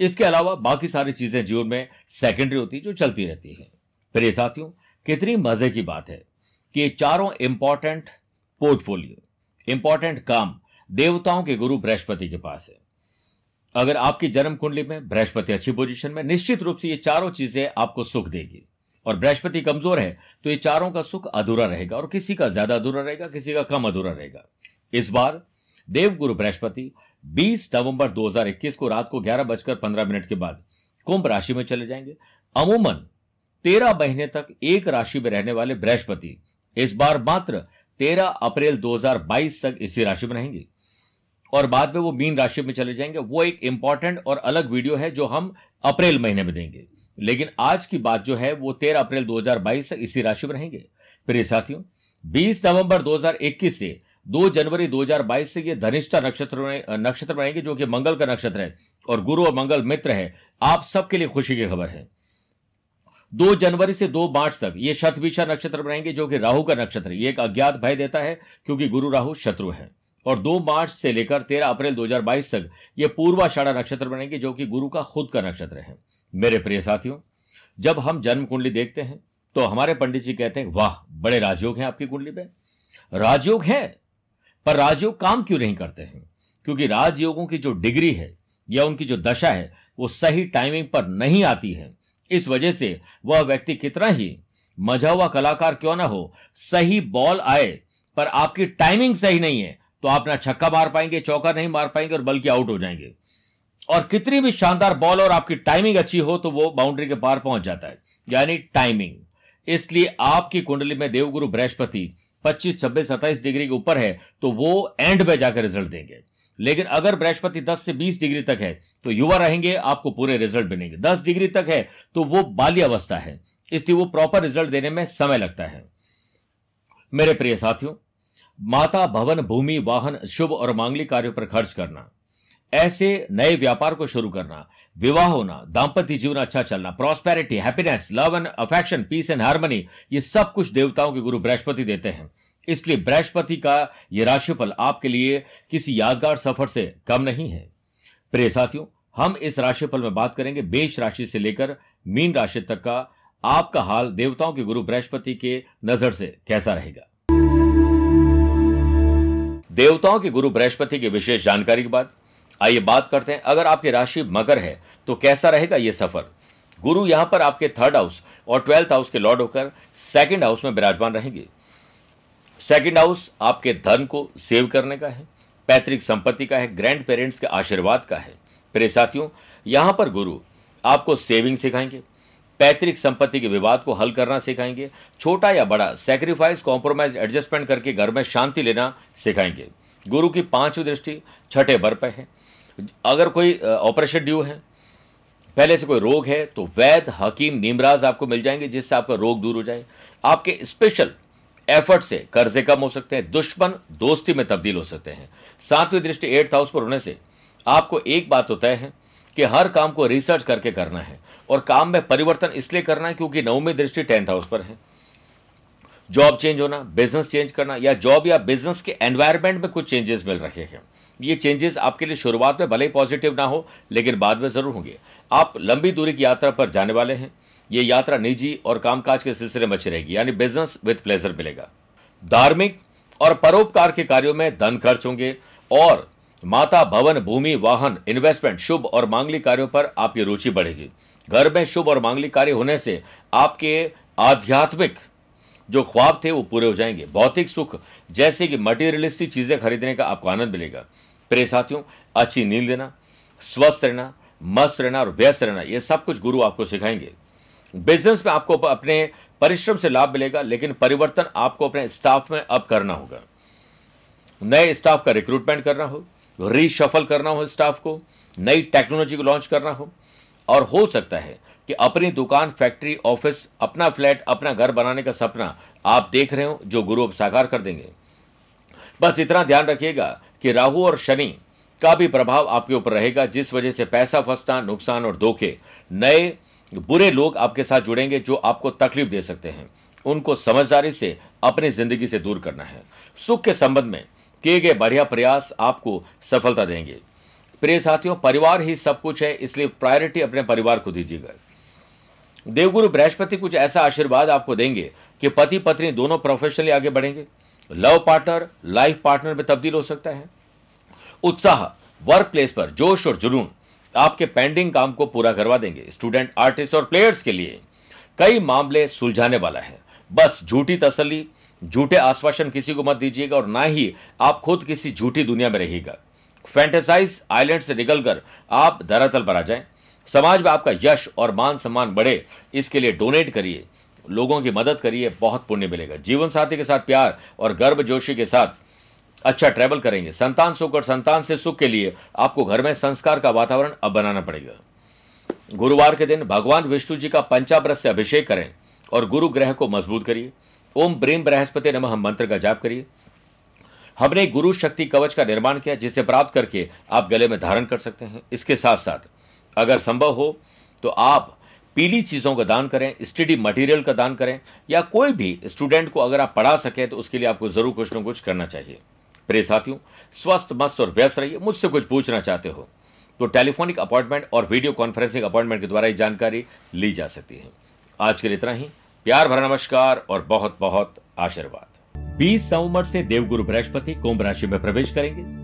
इसके अलावा बाकी सारी चीज़ें जीवन में सेकेंडरी होती जो चलती रहती है। प्रिय साथियों, कितनी मज़े की बात है कि चारों इंपॉर्टेंट पोर्टफोलियो इंपॉर्टेंट काम देवताओं के गुरु बृहस्पति के पास है। अगर आपकी जन्म कुंडली में बृहस्पति अच्छी पोजीशन में, निश्चित रूप से ये चारों चीज़ें आपको सुख देगी। और बृहस्पति कमज़ोर है तो ये चारों का सुख अधूरा रहेगा और किसी का ज़्यादा अधूरा रहेगा, किसी का कम अधूरा रहेगा। इस बार देवगुरु बृहस्पति 20 नवंबर 2021 को रात को ग्यारह बजकर पंद्रह मिनट के बाद कुंभ राशि में चले जाएँगे। अमूमन तेरह महीने तक एक राशि में रहने वाले बृहस्पति इस बार मात्र तेरह अप्रैल 2022 तक इसी राशि में रहेंगे। और बाद में वो मीन राशि में चले जाएँगे। वो एक इंपॉर्टेंट और अलग वीडियो है जो हम अप्रैल महीने में देंगे। लेकिन आज की बात जो है, वो तेरह अप्रैल 2022 तक इसी राशि में रहेंगे। प्रिय साथियों 20 नवंबर 2021 से 2 जनवरी 2022 से ये धनिष्ठा नक्षत्र नक्षत्र बनेंगे जो कि मंगल का नक्षत्र है और गुरु और मंगल मित्र है। आप सबके लिए खुशी की खबर है। दो जनवरी से दो मार्च तक ये शतभिषा नक्षत्र बनाएँगे जो कि राहु का नक्षत्र है। ये एक अज्ञात भय देता है, क्योंकि गुरु राहु शत्रु है। और दो मार्च से लेकर तेरह अप्रैल 2022 तक ये पूर्वाषाढ़ा नक्षत्र बनेंगे जो कि गुरु का खुद का नक्षत्र है। मेरे प्रिय साथियों, जब हम जन्म कुंडली देखते हैं तो हमारे पंडित जी कहते हैं, वाह, बड़े राजयोग हैं आपकी कुंडली में। राजयोग है? पर राजयोग काम क्यों नहीं करते हैं? क्योंकि राजयोगों की जो डिग्री है या उनकी जो दशा है, वो सही टाइमिंग पर नहीं आती है। इस वजह से वह व्यक्ति कितना ही मज़ा हुआ कलाकार क्यों ना हो, सही बॉल आए, पर आपकी टाइमिंग सही नहीं है तो आप ना छक्का मार पाएँगे, चौका नहीं मार पाएँगे और बल्कि आउट हो जाएँगे। और कितनी भी शानदार बॉल और आपकी टाइमिंग अच्छी हो तो वो बाउंड्री के पार पहुँच जाता है। यानी टाइमिंग इसलिए आपकी कुंडली में देवगुरु बृहस्पति 25, 26, 27 डिग्री के ऊपर है तो वो एंड में जाकर रिज़ल्ट देंगे। लेकिन अगर बृहस्पति 10 से 20 डिग्री तक है तो युवा रहेंगे आपको पूरे रिज़ल्ट मिलेंगे। 10 डिग्री तक है तो वो बाल्य अवस्था है। इसलिए वो प्रॉपर रिज़ल्ट देने में समय लगता है। मेरे प्रिय साथियों माता भवन भूमि वाहन शुभ और मांगलिक कार्यों पर खर्च करना ऐसे नए व्यापार को शुरू करना विवाह होना दाम्पत्य जीवन अच्छा चलना prosperity happiness love and affection peace and harmony ये सब कुछ देवताओं के गुरु बृहस्पति देते हैं। इसलिए बृहस्पति का यह राशिफल आपके लिए किसी यादगार सफ़र से कम नहीं है। प्रिय साथियों, हम इस राशिफल में बात करेंगे बेश राशि से लेकर मीन राशि तक का। आपका हाल देवताओं के गुरु बृहस्पति के नज़र से कैसा रहेगा? देवताओं के गुरु बृहस्पति की विशेष जानकारी के बाद आइए बात करते हैं। अगर आपकी राशि मकर है तो कैसा रहेगा यह सफ़र? गुरु यहाँ पर आपके थर्ड हाउस और ट्वेल्थ हाउस के लॉर्ड होकर सेकंड हाउस में विराजमान रहेंगे। सेकंड हाउस आपके धन को सेव करने का है, पैतृक संपत्ति का है ग्रैंड पेरेंट्स के आशीर्वाद का है। प्रिय साथियों, यहाँ पर गुरु आपको सेविंग सिखाएँगे, पैतृक संपत्ति के विवाद को हल करना सिखाएँगे, छोटा या बड़ा सेक्रीफाइस कॉम्प्रोमाइज एडजस्टमेंट करके घर में शांति लेना सिखाएँगे। गुरु की पांचवी दृष्टि छठे बर पे है। अगर कोई ऑपरेशन ड्यू है, पहले से कोई रोग है तो वैद हकीम नीमराज आपको मिल जाएँगे, जिससे आपका रोग दूर हो जाए। आपके स्पेशल एफर्ट से कर्जे कम हो सकते हैं, दुश्मन दोस्ती में तब्दील हो सकते हैं। सातवीं दृष्टि एट्थ हाउस पर होने से आपको एक बात तो तय है कि हर काम को रिसर्च करके करना है, और काम में परिवर्तन इसलिए करना है क्योंकि नवमी दृष्टि टेंथ हाउस पर है। जॉब चेंज होना बिज़नेस चेंज करना, या जॉब या बिज़नेस के एनवायरमेंट में कुछ चेंजेस मिल रहे हैं। ये चेंजेस आपके लिए शुरुआत में भले ही पॉजिटिव ना हो, लेकिन बाद में ज़रूर होंगे। आप लंबी दूरी की यात्रा पर जाने वाले हैं। ये यात्रा निजी और कामकाज के सिलसिले में रहेगी, यानी बिज़नेस विद प्लेजर मिलेगा। धार्मिक और परोपकार के कार्यों में धन खर्च होंगे और माता भवन, भूमि, वाहन इन्वेस्टमेंट शुभ और मांगलिक कार्यों पर आपकी रुचि बढ़ेगी। घर में शुभ और मांगलिक कार्य होने से आपके आध्यात्मिक जो ख्वाब थे वो पूरे हो जाएँगे। भौतिक सुख, जैसे कि मटीरियलिस्टिक चीज़ें खरीदने का आपको आनंद मिलेगा। प्रिय साथियों, अच्छी नींद लेना, स्वस्थ रहना, मस्त रहना और व्यस्त रहना, ये सब कुछ गुरु आपको सिखाएँगे। बिज़नेस में आपको अपने परिश्रम से लाभ मिलेगा, लेकिन परिवर्तन आपको अपने स्टाफ में अब करना होगा। नए स्टाफ का रिक्रूटमेंट करना हो रीशफल करना हो स्टाफ को, नई टेक्नोलॉजी को लॉन्च करना हो, और हो सकता है कि अपनी दुकान, फैक्ट्री, ऑफ़िस, अपना फ्लैट, अपना घर बनाने का सपना आप देख रहे हो, जो गुरु अब साकार कर देंगे। बस इतना ध्यान रखिएगा कि राहु और शनि का भी प्रभाव आपके ऊपर रहेगा, जिस वजह से पैसा फंसना नुकसान और धोखे, नए बुरे लोग आपके साथ जुड़ेंगे, जो आपको तकलीफ़ दे सकते हैं। उनको समझदारी से अपनी ज़िंदगी से दूर करना है। सुख के संबंध में किए गए बढ़िया प्रयास आपको सफलता देंगे। प्रिय साथियों, परिवार ही सब कुछ है, इसलिए प्रायोरिटी अपने परिवार को दीजिएगा। देवगुरु बृहस्पति कुछ ऐसा आशीर्वाद आपको देंगे कि पति पत्नी दोनों प्रोफेशनली आगे बढ़ेंगे। लव पार्टनर लाइफ पार्टनर में तब्दील हो सकता है। उत्साह वर्क प्लेस पर जोश और जुनून आपके पेंडिंग काम को पूरा करवा देंगे। स्टूडेंट आर्टिस्ट और प्लेयर्स के लिए कई मामले सुलझाने वाला है। बस झूठी तसली झूठे आश्वासन किसी को मत दीजिएगा और ना ही आप खुद किसी झूठी दुनिया में रहिएगा। फैंटेसाइज आइलैंड से निकलकर आप धरातल पर आ जाएँ। समाज में आपका यश और मान सम्मान बढ़े, इसके लिए डोनेट करिए, लोगों की मदद करिए, बहुत पुण्य मिलेगा। जीवन साथी के साथ प्यार और गर्भ जोशी के साथ अच्छा ट्रैवल करेंगे। संतान सुख और संतान से सुख के लिए आपको घर में संस्कार का वातावरण अब बनाना पड़ेगा। गुरुवार के दिन भगवान विष्णु जी का पंचामृत से अभिषेक करें और गुरु ग्रह को मज़बूत करिए। ओम ब्रीम बृहस्पति नमः मंत्र का जाप करिए। हमने गुरु शक्ति कवच का निर्माण किया, जिसे प्राप्त करके आप गले में धारण कर सकते हैं। इसके साथ साथ अगर संभव हो तो आप पीली चीज़ों का दान करें, स्टडी मटेरियल का दान करें, या कोई भी स्टूडेंट को अगर आप पढ़ा सकें तो उसके लिए आपको ज़रूर कुछ ना कुछ करना चाहिए। प्रिय साथियों, स्वस्थ, मस्त और व्यस्त रहिए, मुझसे कुछ पूछना चाहते हो तो टेलीफोनिक अपॉइंटमेंट और वीडियो कॉन्फ्रेंसिंग अपॉइंटमेंट के द्वारा ही जानकारी ली जा सकती है। आज के लिए इतना ही। प्यार भरा नमस्कार और बहुत बहुत आशीर्वाद। 20 नवंबर से देवगुरु बृहस्पति कुंभ राशि में प्रवेश करेंगे।